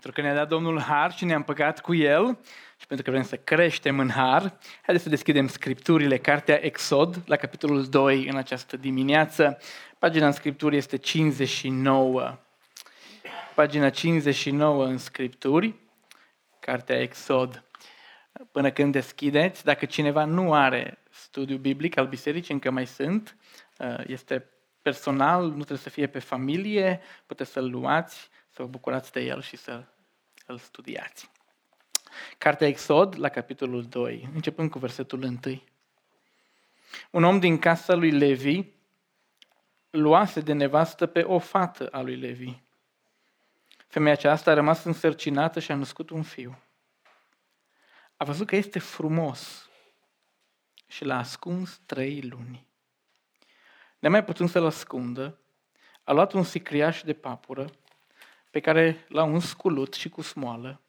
Pentru că ne-a dat Domnul har și ne-am păcat cu El și pentru că vrem să creștem în har, haideți să deschidem Scripturile, Cartea Exod, la capitolul 2 în această dimineață. Pagina în Scripturi este 59. Pagina 59 în Scripturi, Cartea Exod. Până când deschideți, dacă cineva nu are studiu biblic al bisericii, încă mai sunt, este personal, nu trebuie să fie pe familie, puteți să-l luați, să vă bucurați de el și să îl studiați. Cartea Exod, la capitolul 2, începând cu versetul 1. Un om din casa lui Levi luase de nevastă pe o fată a lui Levi. Femeia aceasta a rămas însărcinată și a născut un fiu. A văzut că este frumos și l-a ascuns trei luni. Nemai putând să-l ascundă, a luat un sicriaș de papură pe care l-a uns cu lut și cu smoală,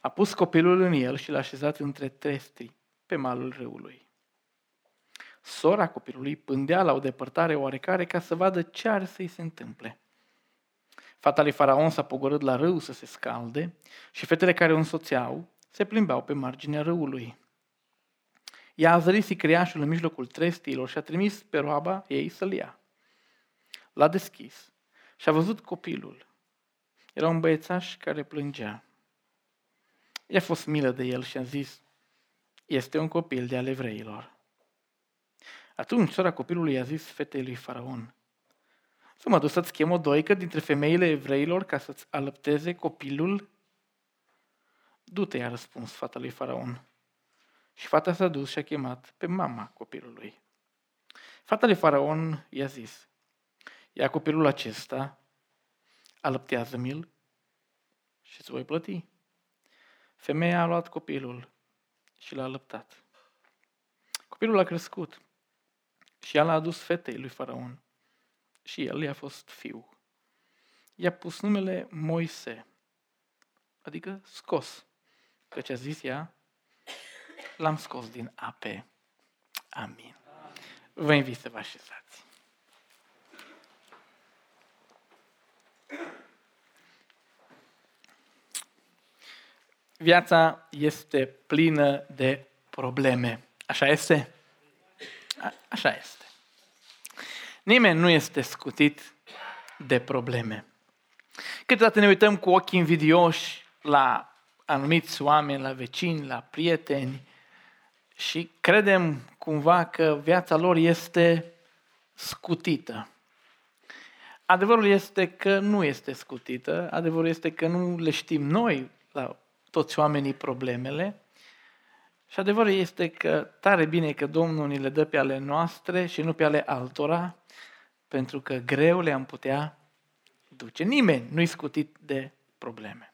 a pus copilul în el și l-a așezat între testi pe malul râului. Sora copilului pândea la o depărtare oarecare ca să vadă ce are să-i se întâmple. Fata lui Faraon s-a pogorât la râu să se scalde și fetele care o însoțeau se plimbeau pe marginea râului. Ea a zărit sicriașul în mijlocul trestiilor și a trimis pe roaba ei să-l ia. L-a deschis și a văzut copilul. Era un băiețaș care plângea. I-a fost milă de el și a zis, este un copil de ale evreilor. Atunci sora copilului i-a zis fetei lui Faraon, să mă duc să-ți chem o doică dintre femeile evreilor ca să-ți alăpteze copilul? Du-te, i-a răspuns fata lui Faraon. Și fata s-a dus și a chemat pe mama copilului. Fata lui Faraon i-a zis, ia copilul acesta, alăptează-mi-l și îți voi plăti. Femeia a luat copilul și l-a alăptat. Copilul a crescut și ea l-a adus fetei lui Faraon și el i-a fost fiu. I-a pus numele Moise, adică scos, căci a zis ea, l-am scos din ape. Amin. Vă invit să vă așezați. Viața este plină de probleme. Așa este? A- așa este. Nimeni nu este scutit de probleme. Câteodată ne uităm cu ochii invidioși la anumiți oameni, la vecini, la prieteni și credem cumva că viața lor este scutită. Adevărul este că nu este scutită, adevărul este că nu le știm noi la toți oamenii problemele. Și adevărul este că tare bine că Domnul ni le dă pe ale noastre și nu pe ale altora, pentru că greu le-am putea duce. Nimeni nu-i scutit de probleme.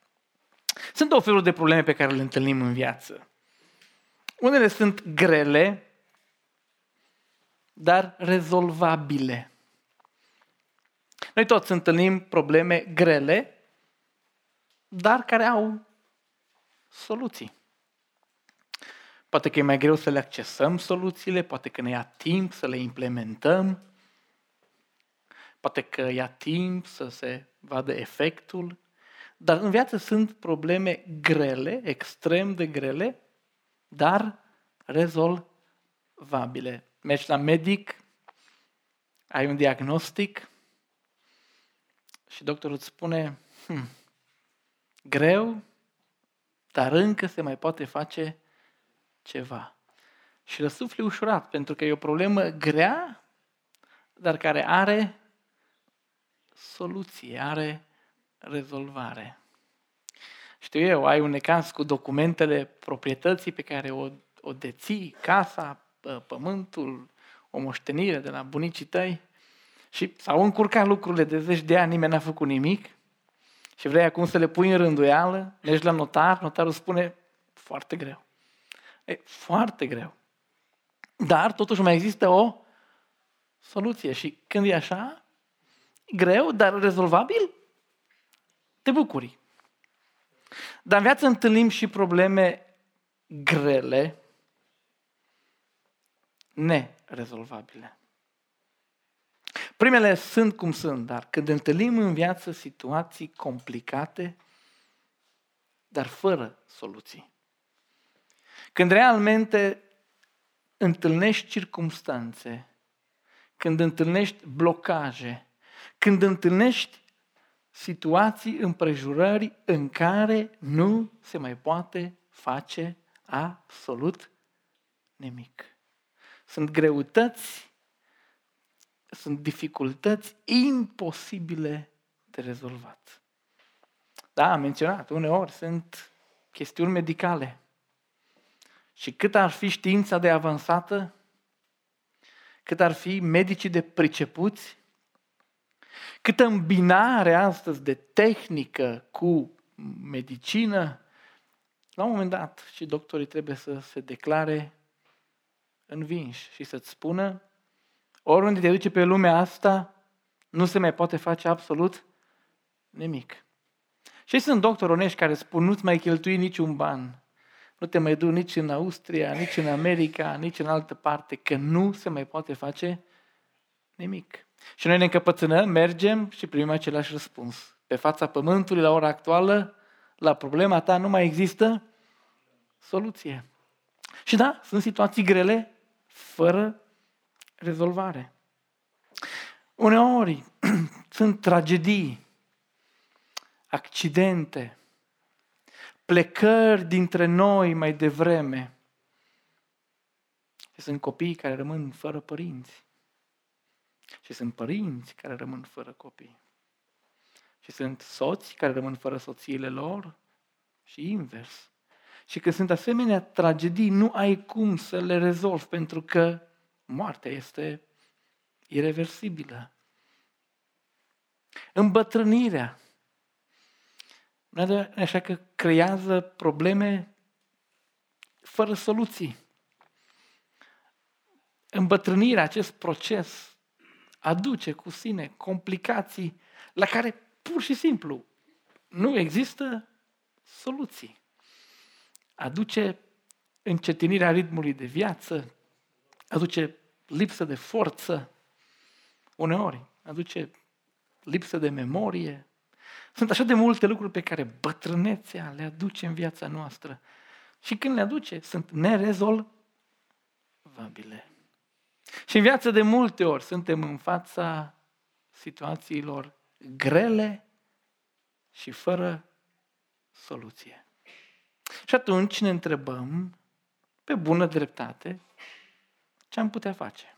Sunt o feluri de probleme pe care le întâlnim în viață. Unele sunt grele, dar rezolvabile. Noi toți întâlnim probleme grele, dar care au soluții. Poate că e mai greu să le accesăm soluțiile, poate că ne ia timp să le implementăm, poate că ia timp să se vadă efectul, dar în viață sunt probleme grele, extrem de grele, dar rezolvabile. Mergi la medic, ai un diagnostic și doctorul îți spune, hm, greu, dar încă se mai poate face ceva. Și răsufli ușurat, pentru că e o problemă grea, dar care are soluție, are rezolvare. Știu eu, ai un necaz cu documentele proprietății pe care o, o deții, casa, pământul, o moștenire de la bunicii tăi și s-au încurcat lucrurile de zeci de ani, nimeni n-a făcut nimic și vrei acum să le pui în rânduială, mergi la notar, notarul spune foarte greu. E foarte greu. Dar totuși mai există o soluție și când e așa, greu, dar rezolvabil, te bucuri. Dar în viață întâlnim și probleme grele, nerezolvabile. Primele sunt cum sunt, dar când întâlnim în viață situații complicate, dar fără soluții. Când realmente întâlnești circumstanțe, când întâlnești blocaje, când întâlnești situații, împrejurări în care nu se mai poate face absolut nimic. Sunt greutăți, sunt dificultăți imposibile de rezolvat. Da, am menționat, uneori sunt chestiuni medicale. Și cât ar fi știința de avansată, cât ar fi medicii de pricepuți, câtă îmbinare astăzi de tehnică cu medicină, la un moment dat și doctorii trebuie să se declare învinși și să-ți spună oriunde te duce pe lumea asta, nu se mai poate face absolut nimic. Și sunt doctori onești care spun, nu-ți mai cheltui niciun ban, nu te mai du nici în Austria, nici în America, nici în altă parte, că nu se mai poate face nimic. Și noi ne încăpățânăm, mergem și primim același răspuns. Pe fața pământului, la ora actuală, la problema ta nu mai există soluție. Și da, sunt situații grele, fără rezolvare. Uneori sunt tragedii, accidente, plecări dintre noi mai devreme. Și sunt copii care rămân fără părinți. Și sunt părinți care rămân fără copii. Și sunt soți care rămân fără soțiile lor și invers. Și când sunt asemenea tragedii, nu ai cum să le rezolvi, pentru că moartea este irreversibilă. Îmbătrânirea. Așa că creează probleme fără soluții. Îmbătrânirea, acest proces, aduce cu sine complicații la care pur și simplu nu există soluții. Aduce încetinirea ritmului de viață, aduce lipsă de forță, uneori aduce lipsă de memorie. Sunt așa de multe lucruri pe care bătrânețea le aduce în viața noastră. Și când le aduce, sunt nerezolvabile. Și în viață de multe ori suntem în fața situațiilor grele și fără soluție. Și atunci ne întrebăm, pe bună dreptate, ce am putea face.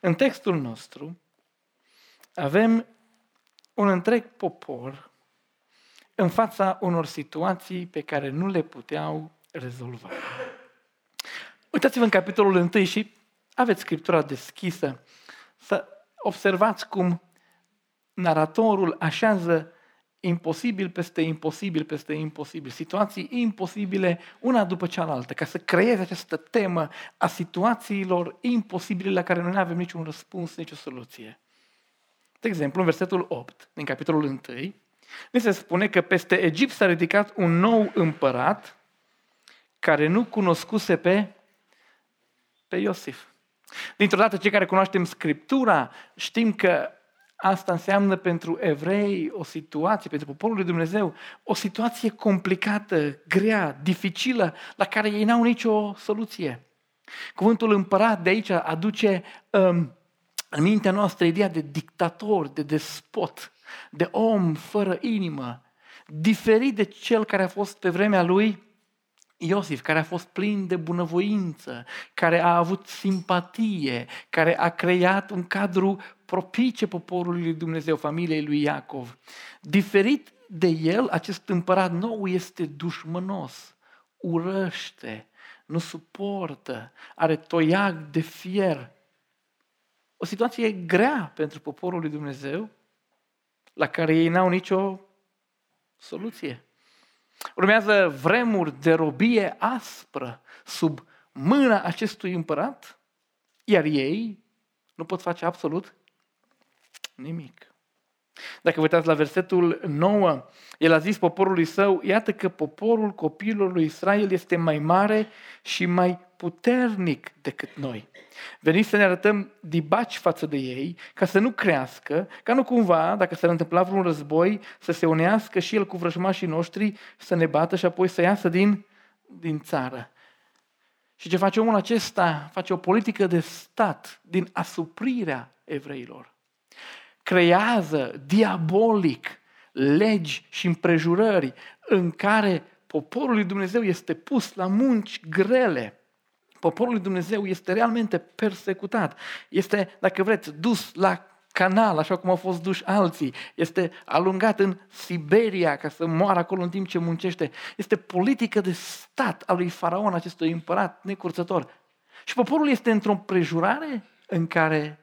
În textul nostru avem un întreg popor în fața unor situații pe care nu le puteau rezolva. Uitați-vă în capitolul 1 și aveți scriptura deschisă să observați cum naratorul așează imposibil peste imposibil peste imposibil, situații imposibile una după cealaltă, ca să creeze această temă a situațiilor imposibile la care noi nu avem niciun răspuns, nicio soluție. De exemplu, în versetul 8 din capitolul 1, ne se spune că peste Egipt s-a ridicat un nou împărat care nu cunoscuse pe, pe Iosif. Dintr-o dată, cei care cunoaștem Scriptura, știm că Asta înseamnă pentru evrei o situație, pentru poporul lui Dumnezeu, o situație complicată, grea, dificilă, la care ei n-au nicio soluție. Cuvântul împărat de aici aduce um, în mintea noastră ideea de dictator, de despot, de om fără inimă, diferit de cel care a fost pe vremea lui Iosif, care a fost plin de bunăvoință, care a avut simpatie, care a creat un cadru propice poporului lui Dumnezeu, familiei lui Iacov. Diferit de el, acest împărat nou este dușmănos, urăște, nu suportă, are toiag de fier. O situație grea pentru poporul lui Dumnezeu, la care ei n-au nicio soluție. Urmează vremuri de robie aspră sub mâna acestui împărat, iar ei nu pot face absolut nimic. Dacă vă uitați la versetul 9, el a zis poporului său, iată că poporul copilului lui Israel este mai mare și mai puternic decât noi. Veniți să ne arătăm dibaci față de ei, ca să nu crească, ca nu cumva, dacă s-ar întâmpla vreun război, să se unească și el cu vrăjmașii noștri, să ne bată și apoi să iasă din, din țară. Și ce face omul acesta? Face o politică de stat din asuprirea evreilor. Creează diabolic legi și împrejurări în care poporul lui Dumnezeu este pus la munci grele. Poporul lui Dumnezeu este realmente persecutat. Este, dacă vreți, dus la canal, așa cum au fost duși alții. Este alungat în Siberia ca să moară acolo în timp ce muncește. Este politică de stat a lui Faraon, acestui împărat necurțător. Și poporul este într-o prejurare în care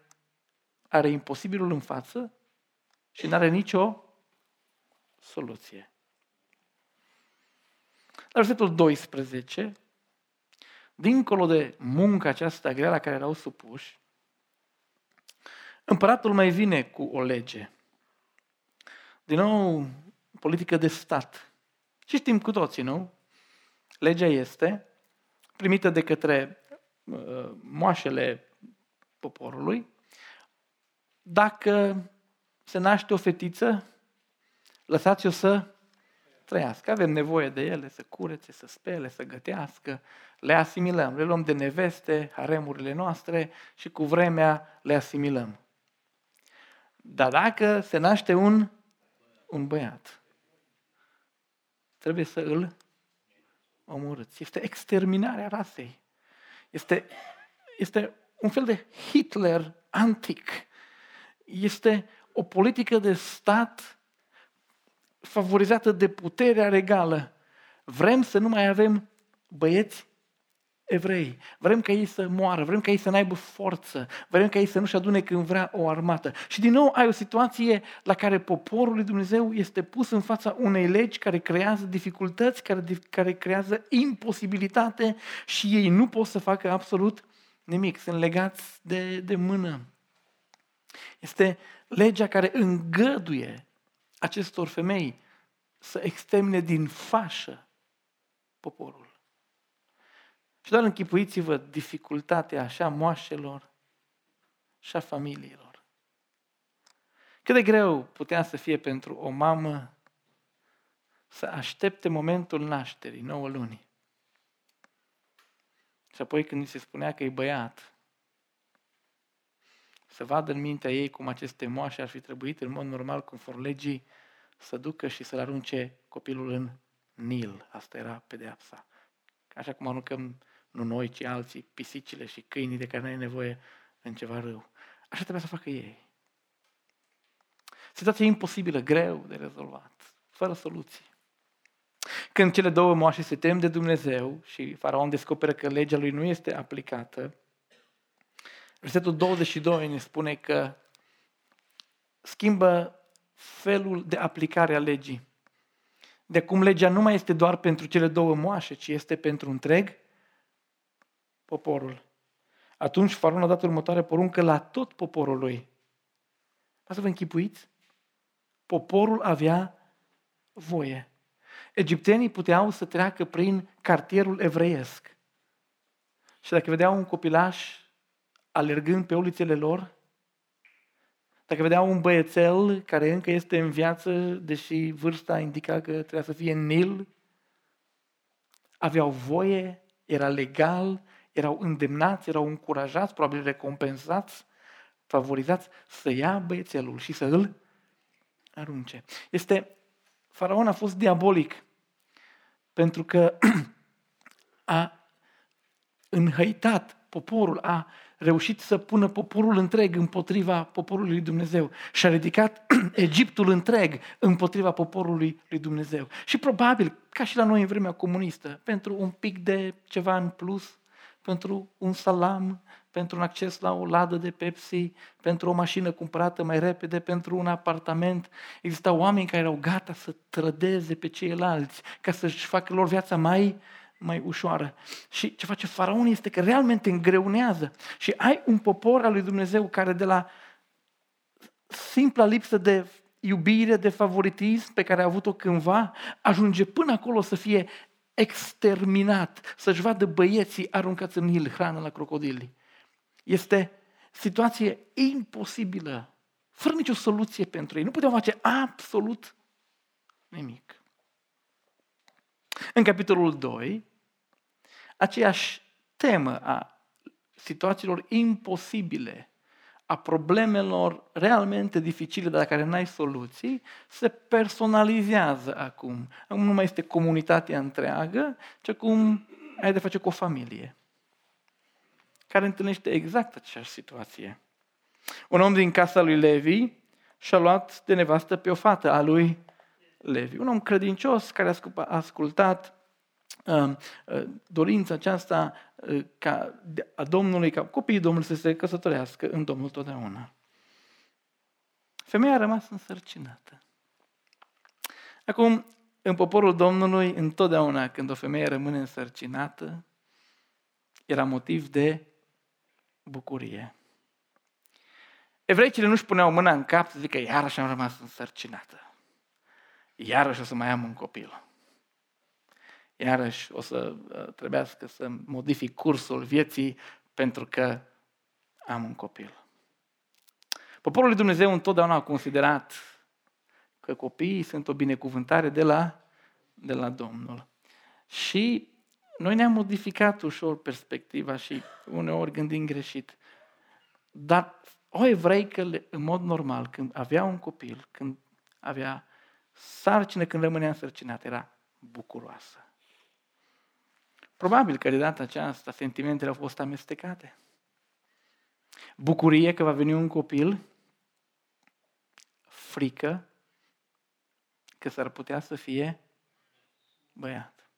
are imposibilul în față și nu are nicio soluție. La versetul 12, dincolo de munca aceasta grea la care erau supuși, împăratul mai vine cu o lege. Din nou, politică de stat. Și știm cu toții, nu? Legea este primită de către uh, moașele poporului. Dacă se naște o fetiță, lăsați-o să trăiască. Avem nevoie de ele să curețe, să spele, să gătească, le asimilăm, le luăm de neveste, haremurile noastre și cu vremea le asimilăm. Dar dacă se naște un, un băiat, trebuie să îl omorâți. Este exterminarea rasei. Este, este un fel de Hitler antic. Este o politică de stat favorizată de puterea regală. Vrem să nu mai avem băieți evrei. Vrem ca ei să moară, vrem ca ei să n-aibă forță, vrem ca ei să nu-și adune când vrea o armată. Și din nou ai o situație la care poporul lui Dumnezeu este pus în fața unei legi care creează dificultăți, care, care creează imposibilitate și ei nu pot să facă absolut nimic. Sunt legați de, de mână. Este legea care îngăduie acestor femei să extermine din fașă poporul. Și doar închipuiți-vă dificultatea așa moașelor și a familiilor. Cât de greu putea să fie pentru o mamă să aștepte momentul nașterii, 9 luni. Și apoi când îi se spunea că e băiat, să vadă în mintea ei cum aceste moașe ar fi trebuit în mod normal, conform legii, să ducă și să-l arunce copilul în Nil. Asta era pedeapsa. Așa cum aruncăm nu noi, ci alții, pisicile și câinii de care nu ai nevoie în ceva rău. Așa trebuia să facă ei. Situația imposibilă, greu de rezolvat, fără soluții. Când cele două moașe se tem de Dumnezeu și faraon descoperă că legea lui nu este aplicată, Versetul 22 ne spune că schimbă felul de aplicare a legii. De acum legea nu mai este doar pentru cele două moașe, ci este pentru întreg poporul. Atunci faraon a dat următoarea poruncă la tot poporul lui. să vă închipuiți? Poporul avea voie. Egiptenii puteau să treacă prin cartierul evreiesc. Și dacă vedeau un copilaș alergând pe ulițele lor, dacă vedeau un băiețel care încă este în viață, deși vârsta indica că trebuia să fie nil, aveau voie, era legal, erau îndemnați, erau încurajați, probabil recompensați, favorizați să ia băiețelul și să îl arunce. Este, faraon a fost diabolic pentru că a înhăitat poporul, a reușit să pună poporul întreg împotriva poporului lui Dumnezeu și a ridicat Egiptul întreg împotriva poporului lui Dumnezeu. Și probabil, ca și la noi în vremea comunistă, pentru un pic de ceva în plus, pentru un salam, pentru un acces la o ladă de Pepsi, pentru o mașină cumpărată mai repede, pentru un apartament. Existau oameni care erau gata să trădeze pe ceilalți ca să-și facă lor viața mai mai ușoară. Și ce face faraon este că realmente îngreunează. Și ai un popor al lui Dumnezeu care de la simpla lipsă de iubire, de favoritism pe care a avut-o cândva, ajunge până acolo să fie exterminat, să-și vadă băieții aruncați în Nil hrană la crocodili. Este situație imposibilă, fără nicio soluție pentru ei. Nu puteau face absolut nimic. În capitolul 2, aceeași temă a situațiilor imposibile, a problemelor realmente dificile, dar care n-ai soluții, se personalizează acum. Acum nu mai este comunitatea întreagă, ci acum ai de face cu o familie care întâlnește exact aceeași situație. Un om din casa lui Levi și-a luat de nevastă pe o fată a lui Levi. Un om credincios care a ascultat uh, uh, dorința aceasta uh, ca, a Domnului, ca copiii Domnului să se căsătorească în Domnul totdeauna. Femeia a rămas însărcinată. Acum, în poporul Domnului, întotdeauna când o femeie rămâne însărcinată, era motiv de bucurie. Evreicile nu-și puneau mâna în cap să zică, iarăși am rămas însărcinată. Iarăși o să mai am un copil. Iarăși o să uh, trebuiască să modific cursul vieții pentru că am un copil. Poporul lui Dumnezeu întotdeauna a considerat că copiii sunt o binecuvântare de la, de la Domnul. Și noi ne-am modificat ușor perspectiva și uneori gândim greșit. Dar o evreică, în mod normal, când avea un copil, când avea sarcină, când rămânea însărcinat, era bucuroasă. Probabil că de data aceasta sentimentele au fost amestecate. Bucurie că va veni un copil, frică că s-ar putea să fie băiat.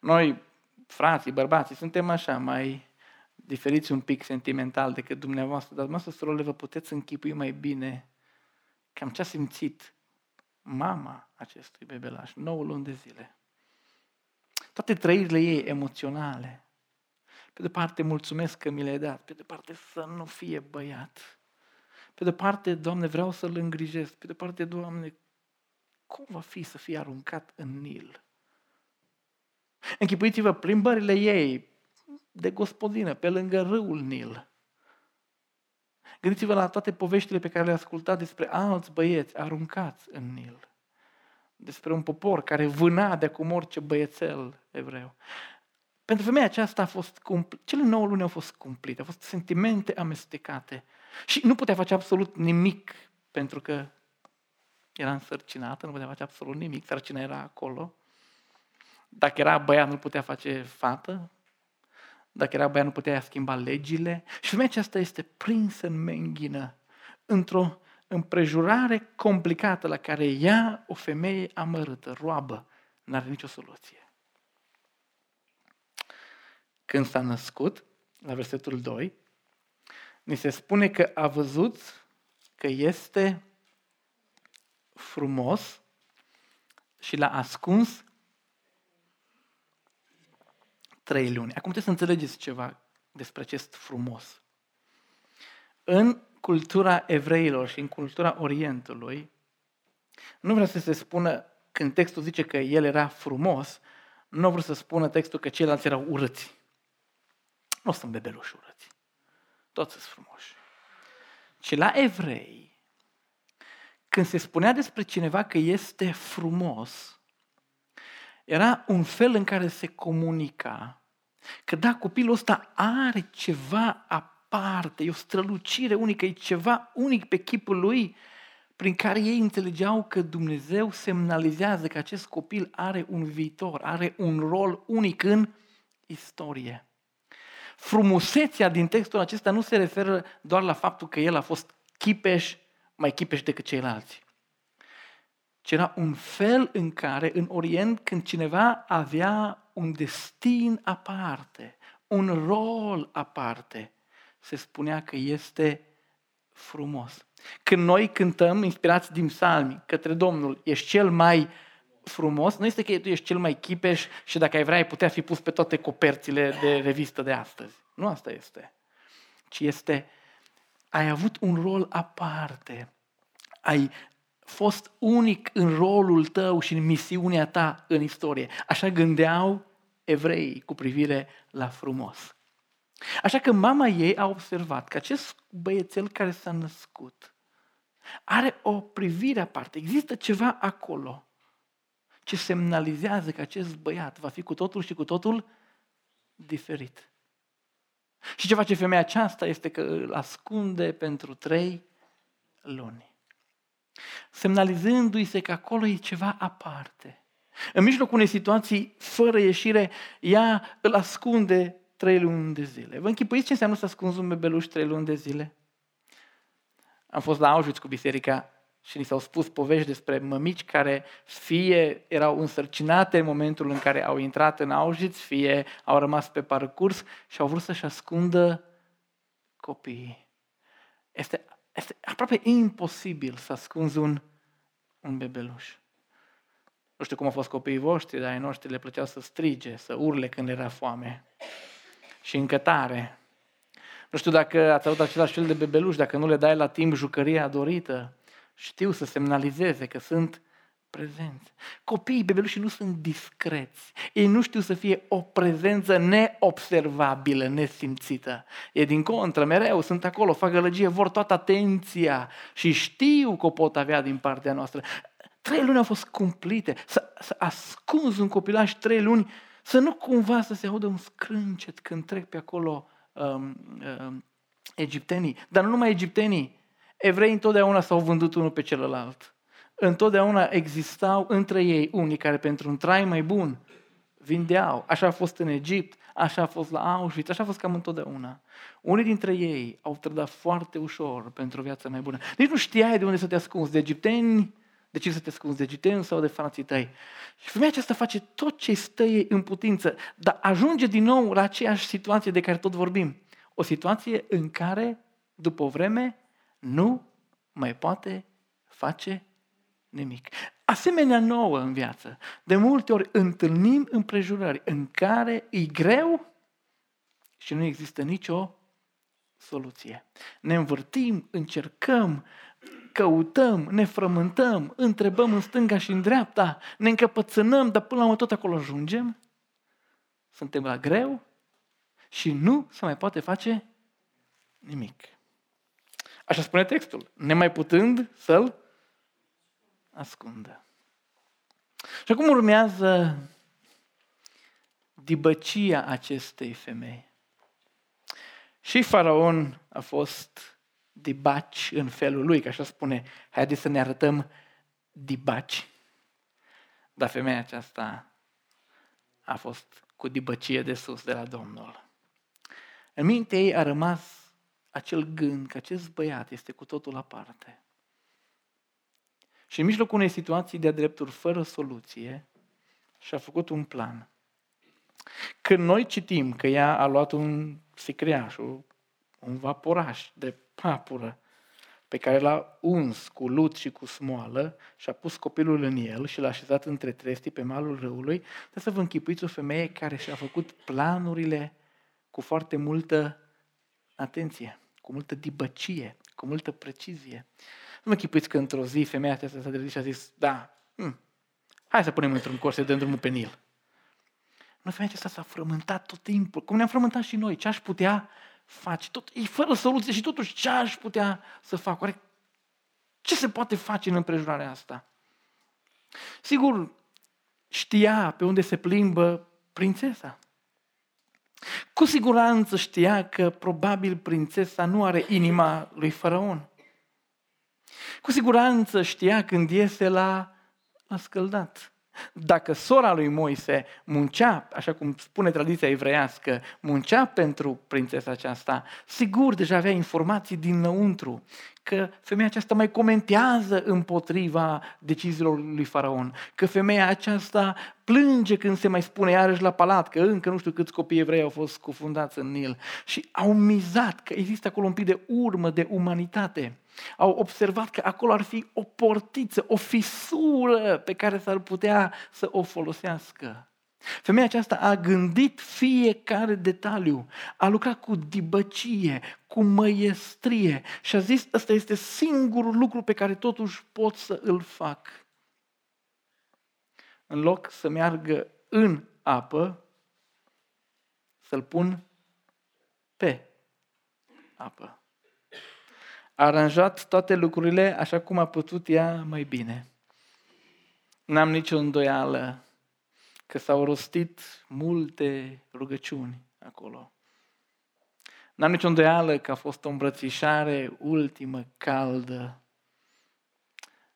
Noi, frații, bărbații, suntem așa, mai diferiți un pic sentimental decât dumneavoastră, dar dumneavoastră, sorole, vă puteți închipui mai bine cam ce a simțit mama acestui bebelaș, 9 luni de zile. Toate trăirile ei emoționale. Pe de parte, mulțumesc că mi le-ai dat. Pe de parte, să nu fie băiat. Pe de parte, Doamne, vreau să-l îngrijesc. Pe de parte, Doamne, cum va fi să fie aruncat în Nil? Închipuiți-vă plimbările ei de gospodină, pe lângă râul Nil. Gândiți-vă la toate poveștile pe care le-a ascultat despre alți băieți aruncați în Nil. Despre un popor care vâna de acum orice băiețel evreu. Pentru femeia aceasta a fost cumplit, cele nouă luni au fost cumplite, au fost sentimente amestecate. Și nu putea face absolut nimic pentru că era însărcinată, nu putea face absolut nimic, sarcina era acolo. Dacă era băiat, nu putea face fată. Dacă era băiat, nu putea schimba legile. Și femeia aceasta este prinsă în menghină, într-o împrejurare complicată la care ea, o femeie amărâtă, roabă, nu are nicio soluție. Când s-a născut, la versetul 2, ni se spune că a văzut că este frumos și l-a ascuns trei luni. Acum trebuie să înțelegeți ceva despre acest frumos. În cultura evreilor și în cultura Orientului, nu vreau să se spună, când textul zice că el era frumos, nu vreau să spună textul că ceilalți erau urâți. Nu sunt bebeluși urâți. Toți sunt frumoși. Și la evrei, când se spunea despre cineva că este frumos, era un fel în care se comunica Că da, copilul ăsta are ceva aparte, e o strălucire unică, e ceva unic pe chipul lui, prin care ei înțelegeau că Dumnezeu semnalizează că acest copil are un viitor, are un rol unic în istorie. Frumusețea din textul acesta nu se referă doar la faptul că el a fost chipeș, mai chipeș decât ceilalți. Ci era un fel în care în Orient, când cineva avea un destin aparte, un rol aparte, se spunea că este frumos. Când noi cântăm, inspirați din psalmi, către Domnul, ești cel mai frumos, nu este că tu ești cel mai chipeș și dacă ai vrea ai putea fi pus pe toate coperțile de revistă de astăzi. Nu asta este. Ci este, ai avut un rol aparte. Ai fost unic în rolul tău și în misiunea ta în istorie. Așa gândeau evreii cu privire la frumos. Așa că mama ei a observat că acest băiețel care s-a născut are o privire aparte. Există ceva acolo ce semnalizează că acest băiat va fi cu totul și cu totul diferit. Și ce face femeia aceasta este că îl ascunde pentru trei luni. Semnalizându-i se că acolo e ceva aparte. În mijlocul unei situații fără ieșire, ea îl ascunde trei luni de zile. Vă închipuiți ce înseamnă să ascunzi un bebeluș trei luni de zile? Am fost la Auschwitz cu biserica și ni s-au spus povești despre mămici care fie erau însărcinate în momentul în care au intrat în Auschwitz, fie au rămas pe parcurs și au vrut să-și ascundă copiii. Este, este aproape imposibil să ascunzi un, un bebeluș. Nu știu cum au fost copiii voștri, dar ai noștri le plăceau să strige, să urle când era foame. Și încă tare. Nu știu dacă ați avut același fel de bebeluș, dacă nu le dai la timp jucăria dorită, știu să semnalizeze că sunt prezenți. Copiii bebelușii nu sunt discreți. Ei nu știu să fie o prezență neobservabilă, nesimțită. E din contră, mereu sunt acolo, fac gălăgie, vor toată atenția și știu că o pot avea din partea noastră. Trei luni au fost cumplite. Să, să ascunzi un copilaș trei luni, să nu cumva să se audă un scrâncet când trec pe acolo um, um, egiptenii. Dar nu numai egiptenii, Evrei întotdeauna s-au vândut unul pe celălalt. Întotdeauna existau între ei unii care pentru un trai mai bun vindeau. Așa a fost în Egipt, așa a fost la Auschwitz, așa a fost cam întotdeauna. Unii dintre ei au trădat foarte ușor pentru o viață mai bună. Nici nu știai de unde să te ascunzi, de egipteni, de ce să te ascunzi, de egipteni sau de frații tăi. Și femeia aceasta face tot ce stă ei în putință, dar ajunge din nou la aceeași situație de care tot vorbim. O situație în care, după o vreme, nu mai poate face nimic. Asemenea nouă în viață, de multe ori întâlnim împrejurări în care e greu și nu există nicio soluție. Ne învârtim, încercăm, căutăm, ne frământăm, întrebăm în stânga și în dreapta, ne încăpățânăm, dar până la urmă tot acolo ajungem. Suntem la greu și nu se mai poate face nimic. Așa spune textul. Nemai putând să-l ascundă. Și acum urmează dibăcia acestei femei. Și faraon a fost dibaci în felul lui, că așa spune, haideți să ne arătăm dibaci. Dar femeia aceasta a fost cu dibăcie de sus de la Domnul. În mintea ei a rămas acel gând că acest băiat este cu totul aparte. Și în mijlocul unei situații de-a drepturi fără soluție, și-a făcut un plan. Când noi citim că ea a luat un sicriaș, un vaporaș de papură, pe care l-a uns cu lut și cu smoală și a pus copilul în el și l-a așezat între trestii pe malul râului, trebuie să vă închipuiți o femeie care și-a făcut planurile cu foarte multă atenție, cu multă dibăcie, cu multă precizie. Nu mă chipuiți că într-o zi femeia aceasta s-a și a zis, da, hm, hai să punem într-un cor să dăm drumul pe Nil. Nu, femeia aceasta s-a frământat tot timpul, cum ne-am frământat și noi, ce aș putea face, tot, e fără soluție și totuși ce aș putea să fac? Oare ce se poate face în împrejurarea asta? Sigur, știa pe unde se plimbă prințesa. Cu siguranță știa că probabil prințesa nu are inima lui faraon. Cu siguranță știa când iese la, la scăldat. Dacă sora lui Moise muncea, așa cum spune tradiția evreiască, muncea pentru prințesa aceasta, sigur deja avea informații dinăuntru că femeia aceasta mai comentează împotriva deciziilor lui Faraon, că femeia aceasta plânge când se mai spune iarăși la palat că încă nu știu câți copii evrei au fost cufundați în Nil și au mizat că există acolo un pic de urmă de umanitate. Au observat că acolo ar fi o portiță, o fisură pe care s-ar putea să o folosească. Femeia aceasta a gândit fiecare detaliu, a lucrat cu dibăcie, cu măiestrie și a zis, ăsta este singurul lucru pe care totuși pot să îl fac. În loc să meargă în apă, să-l pun pe apă. A aranjat toate lucrurile așa cum a putut ea mai bine. N-am nicio îndoială că s-au rostit multe rugăciuni acolo. N-am nicio îndoială că a fost o îmbrățișare ultimă, caldă.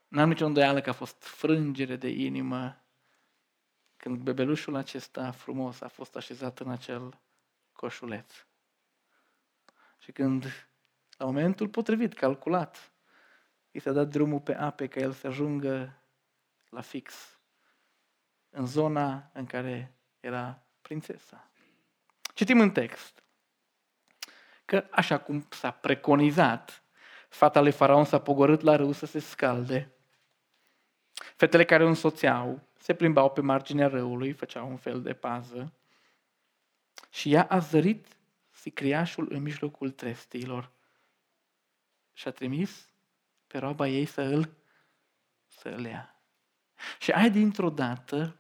N-am nicio îndoială că a fost frângere de inimă când bebelușul acesta frumos a fost așezat în acel coșuleț. Și când, la momentul potrivit, calculat, i s-a dat drumul pe ape ca el să ajungă la fix, în zona în care era prințesa. Citim în text că, așa cum s-a preconizat, fata lui Faraon s-a pogorât la râu să se scalde. Fetele care o însoțeau se plimbau pe marginea râului, făceau un fel de pază și ea a zărit sicriașul în mijlocul trestiilor și a trimis pe roaba ei să îl, să îl ia. Și ai dintr-o dată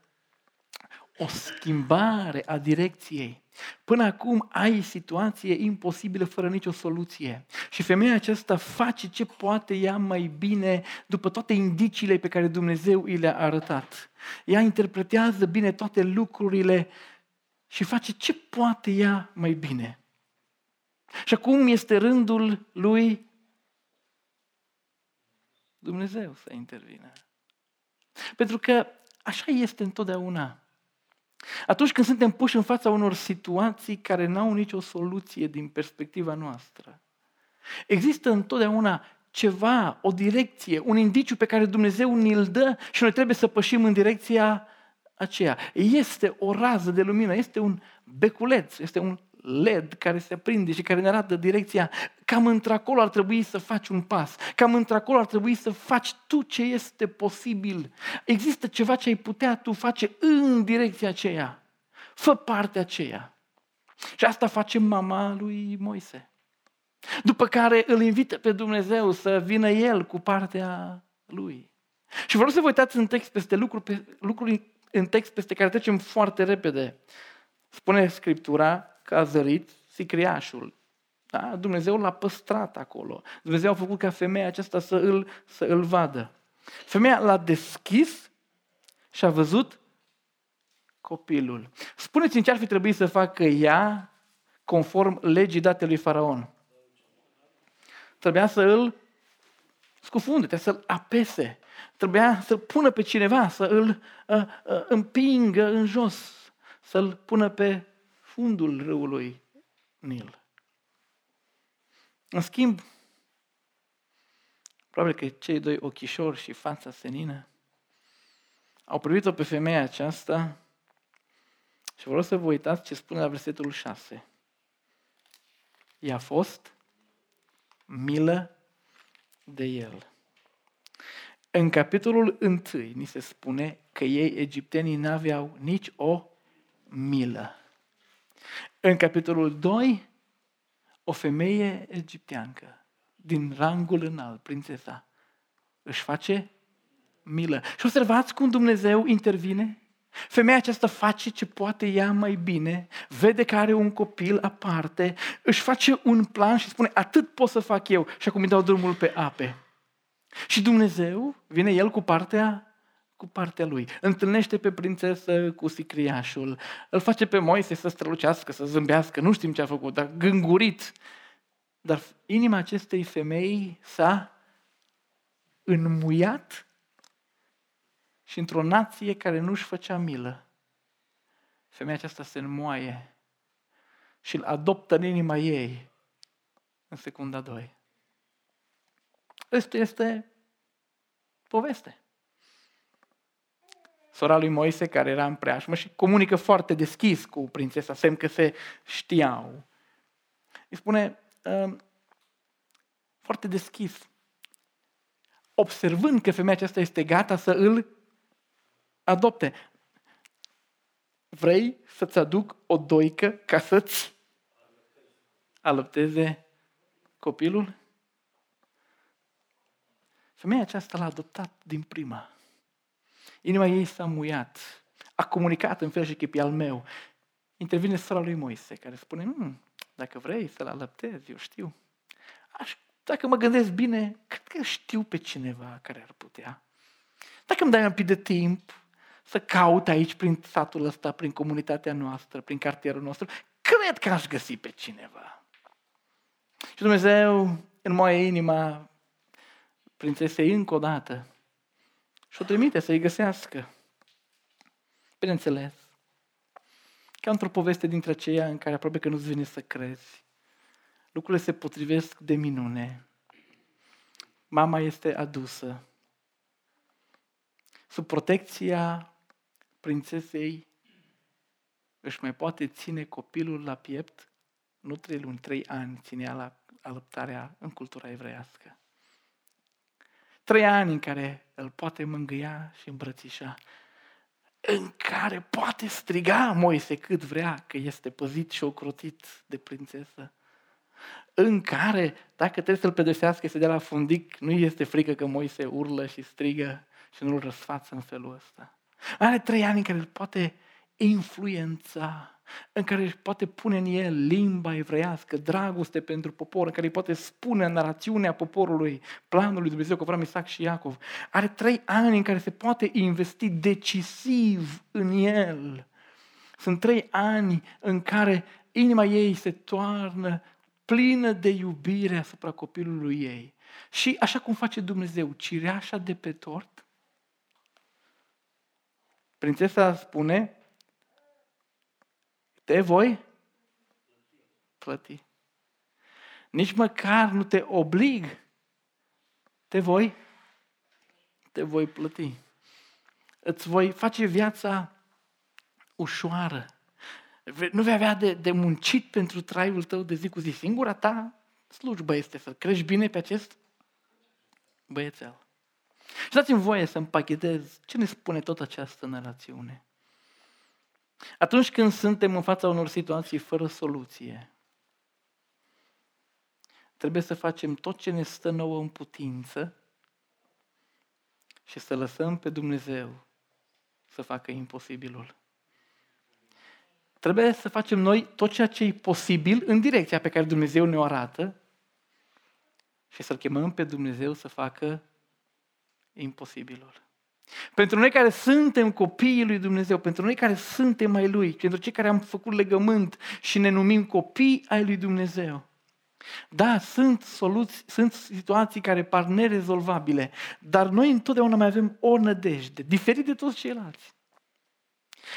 o schimbare a direcției. Până acum ai situație imposibilă fără nicio soluție. Și femeia aceasta face ce poate ea mai bine după toate indiciile pe care Dumnezeu îi le-a arătat. Ea interpretează bine toate lucrurile și face ce poate ea mai bine. Și acum este rândul lui Dumnezeu să intervină. Pentru că așa este întotdeauna. Atunci când suntem puși în fața unor situații care n-au nicio soluție din perspectiva noastră, există întotdeauna ceva, o direcție, un indiciu pe care Dumnezeu ni-l dă și noi trebuie să pășim în direcția aceea. Este o rază de lumină, este un beculeț, este un LED care se aprinde și care ne arată direcția. Cam într-acolo ar trebui să faci un pas. Cam într-acolo ar trebui să faci tu ce este posibil. Există ceva ce ai putea tu face în direcția aceea. Fă partea aceea. Și asta face mama lui Moise. După care îl invită pe Dumnezeu să vină el cu partea lui. Și vreau să vă uitați în text peste lucruri, pe, lucruri în text peste care trecem foarte repede. Spune Scriptura că a zărit sicriașul. Da? Dumnezeu l-a păstrat acolo. Dumnezeu a făcut ca femeia aceasta să îl, să îl vadă. Femeia l-a deschis și a văzut copilul. Spuneți-mi ce ar fi trebuit să facă ea conform legii date lui Faraon. Trebuia să îl scufunde, să-l apese. Trebuia să pună pe cineva, să îl uh, uh, împingă în jos, să-l pună pe fundul râului Nil. În schimb, probabil că cei doi ochișori și fața senină au privit-o pe femeia aceasta și vreau să vă uitați ce spune la versetul 6. I-a fost milă de el. În capitolul 1 ni se spune că ei, egiptenii, n-aveau nici o milă. În capitolul 2, o femeie egipteancă din rangul înalt, prințesa, își face milă. Și observați cum Dumnezeu intervine? Femeia aceasta face ce poate ea mai bine, vede că are un copil aparte, își face un plan și spune, atât pot să fac eu și acum îi dau drumul pe ape. Și Dumnezeu vine El cu partea cu partea lui. Întâlnește pe prințesă cu sicriașul. Îl face pe Moise să strălucească, să zâmbească. Nu știm ce a făcut, dar gângurit. Dar inima acestei femei s-a înmuiat și într-o nație care nu-și făcea milă, femeia aceasta se înmoaie și îl adoptă în inima ei în secunda 2. Ăsta este poveste sora lui Moise, care era în preajmă și comunică foarte deschis cu prințesa, semn că se știau. Îi spune uh, foarte deschis, observând că femeia aceasta este gata să îl adopte. vrei să-ți aduc o doică ca să-ți alăpteze copilul? Femeia aceasta l-a adoptat din prima. Inima ei s-a muiat. A comunicat în fel și chip al meu. Intervine sora lui Moise, care spune, hm, dacă vrei să-l alăptezi, eu știu. Aș, dacă mă gândesc bine, cred că știu pe cineva care ar putea. Dacă îmi dai un pic de timp să caut aici, prin satul ăsta, prin comunitatea noastră, prin cartierul nostru, cred că aș găsi pe cineva. Și Dumnezeu moaie inima prințesei încă o dată și o trimite să-i găsească. Bineînțeles, ca într-o poveste dintre aceia în care aproape că nu-ți vine să crezi. Lucrurile se potrivesc de minune. Mama este adusă. Sub protecția prințesei își mai poate ține copilul la piept, nu trei luni, trei ani ținea la alăptarea în cultura evreiască. Trei ani în care îl poate mângâia și îmbrățișa, în care poate striga Moise cât vrea că este păzit și ocrotit de prințesă, în care, dacă trebuie să-l pedesească, să dea la fundic, nu este frică că Moise urlă și strigă și nu-l răsfață în felul ăsta. Are trei ani în care îl poate influența în care își poate pune în el limba evreiască, dragoste pentru popor, în care îi poate spune narațiunea poporului, planul lui Dumnezeu cu Avram, Isaac și Iacov. Are trei ani în care se poate investi decisiv în el. Sunt trei ani în care inima ei se toarnă plină de iubire asupra copilului ei. Și așa cum face Dumnezeu, cireașa de pe tort, prințesa spune, te voi plăti. Nici măcar nu te oblig. Te voi, te voi plăti. Îți voi face viața ușoară. Nu vei avea de, de muncit pentru traiul tău de zi cu zi. Singura ta slujbă este să crești bine pe acest băiețel. Și dați-mi voie să împachetez ce ne spune tot această narațiune. Atunci când suntem în fața unor situații fără soluție, trebuie să facem tot ce ne stă nouă în putință și să lăsăm pe Dumnezeu să facă imposibilul. Trebuie să facem noi tot ceea ce e posibil în direcția pe care Dumnezeu ne-o arată și să-L chemăm pe Dumnezeu să facă imposibilul. Pentru noi care suntem copiii lui Dumnezeu, pentru noi care suntem mai Lui, pentru cei care am făcut legământ și ne numim copii ai lui Dumnezeu. Da, sunt soluții, sunt situații care par nerezolvabile, dar noi întotdeauna mai avem o nădejde, diferit de toți ceilalți.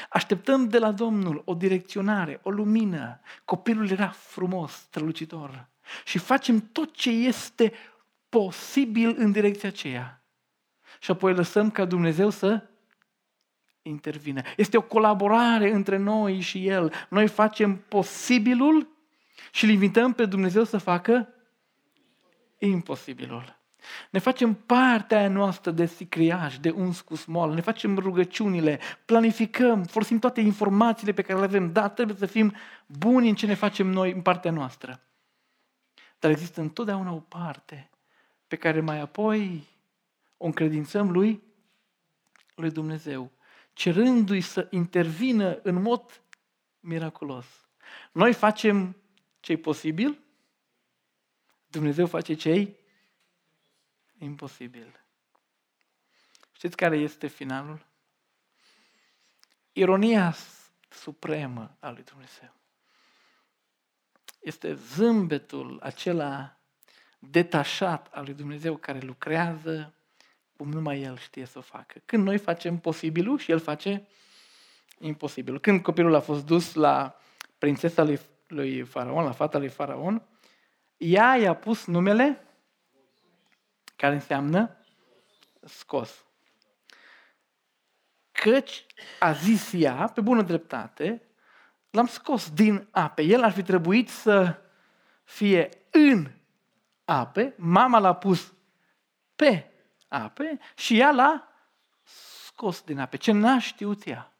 Așteptăm de la Domnul o direcționare, o lumină. Copilul era frumos, strălucitor. Și facem tot ce este posibil în direcția aceea și apoi lăsăm ca Dumnezeu să intervine. Este o colaborare între noi și El. Noi facem posibilul și îl invităm pe Dumnezeu să facă imposibilul. Ne facem partea aia noastră de sicriaj, de uns cu smol, ne facem rugăciunile, planificăm, folosim toate informațiile pe care le avem. Da, trebuie să fim buni în ce ne facem noi în partea noastră. Dar există întotdeauna o parte pe care mai apoi o încredințăm lui, lui Dumnezeu, cerându-i să intervină în mod miraculos. Noi facem ce posibil, Dumnezeu face ce imposibil. Știți care este finalul? Ironia supremă a lui Dumnezeu. Este zâmbetul acela detașat al lui Dumnezeu care lucrează cum numai El știe să o facă. Când noi facem posibilul și El face imposibilul. Când copilul a fost dus la prințesa lui, lui Faraon, la fata lui Faraon, ea i-a pus numele care înseamnă scos. Căci a zis ea, pe bună dreptate, l-am scos din ape. El ar fi trebuit să fie în ape, mama l-a pus pe ape și ea l-a scos din ape. Ce n-a știut ea.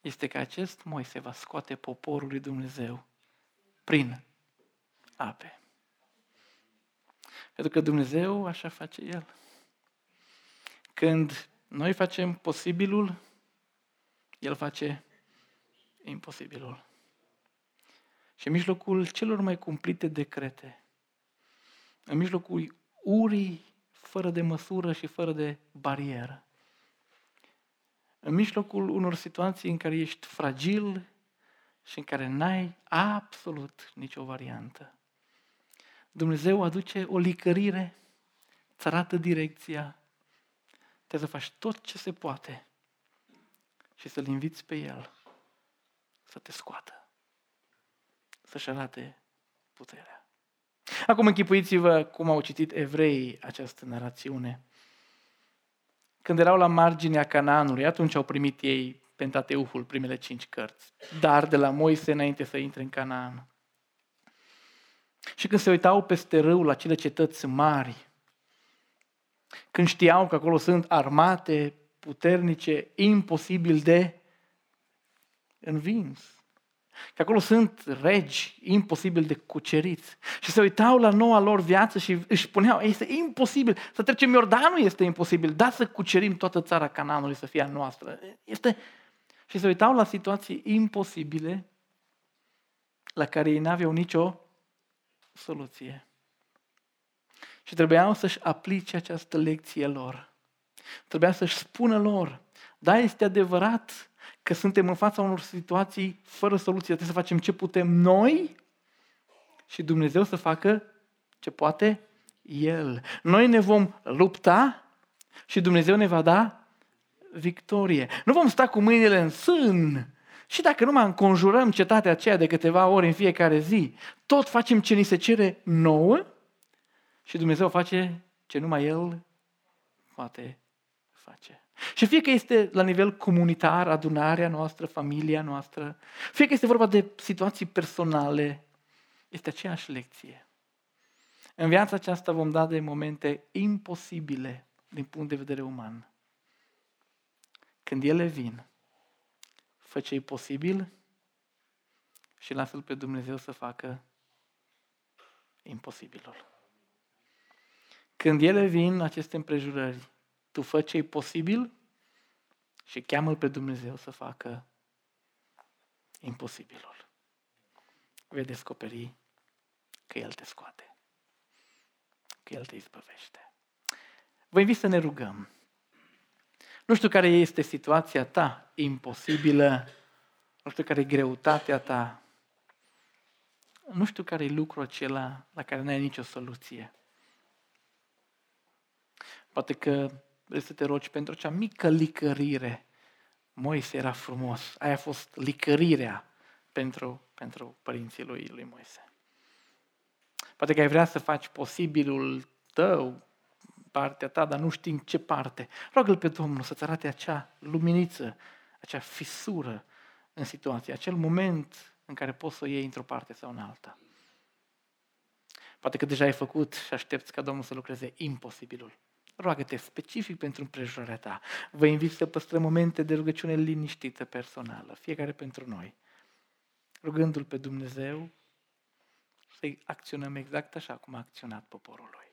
este că acest Moise va scoate poporul lui Dumnezeu prin ape. Pentru că Dumnezeu așa face El. Când noi facem posibilul, El face imposibilul. Și în mijlocul celor mai cumplite decrete, în mijlocul urii fără de măsură și fără de barieră, în mijlocul unor situații în care ești fragil și în care n-ai absolut nicio variantă. Dumnezeu aduce o licărire, îți arată direcția, trebuie să faci tot ce se poate și să-L inviți pe El să te scoată, să-și arate puterea. Acum închipuiți-vă cum au citit evreii această narațiune. Când erau la marginea Canaanului, atunci au primit ei Pentateuhul, primele cinci cărți, dar de la Moise înainte să intre în Canaan. Și când se uitau peste râu la cele cetăți mari, când știau că acolo sunt armate puternice, imposibil de învins, că acolo sunt regi imposibil de cuceriți. Și se uitau la noua lor viață și își spuneau, este imposibil, să trecem Iordanul este imposibil, da să cucerim toată țara Cananului să fie a noastră. Este... Și se uitau la situații imposibile la care ei n-aveau nicio soluție. Și trebuiau să-și aplice această lecție lor. Trebuia să-și spună lor, da, este adevărat că suntem în fața unor situații fără soluție. Trebuie să facem ce putem noi și Dumnezeu să facă ce poate El. Noi ne vom lupta și Dumnezeu ne va da victorie. Nu vom sta cu mâinile în sân și dacă numai înconjurăm cetatea aceea de câteva ori în fiecare zi, tot facem ce ni se cere nouă și Dumnezeu face ce numai El poate face. Și fie că este la nivel comunitar, adunarea noastră, familia noastră, fie că este vorba de situații personale, este aceeași lecție. În viața aceasta vom da de momente imposibile din punct de vedere uman. Când ele vin, fă ce posibil și lasă-L pe Dumnezeu să facă imposibilul. Când ele vin, aceste împrejurări, tu fă ce posibil și cheamă pe Dumnezeu să facă imposibilul. Vei descoperi că El te scoate, că El te izbăvește. Vă invit să ne rugăm. Nu știu care este situația ta imposibilă, nu știu care e greutatea ta, nu știu care e lucrul acela la care nu ai nicio soluție. Poate că vrei să te rogi pentru acea mică licărire. Moise era frumos. Aia a fost licărirea pentru, pentru părinții lui, lui Moise. Poate că ai vrea să faci posibilul tău, partea ta, dar nu știi în ce parte. Roagă-L pe Domnul să-ți arate acea luminiță, acea fisură în situație, acel moment în care poți să o iei într-o parte sau în alta. Poate că deja ai făcut și aștepți ca Domnul să lucreze imposibilul. Roagă-te specific pentru împrejurarea ta. Vă invit să păstrăm momente de rugăciune liniștită personală, fiecare pentru noi. Rugându-L pe Dumnezeu să acționăm exact așa cum a acționat poporul lui.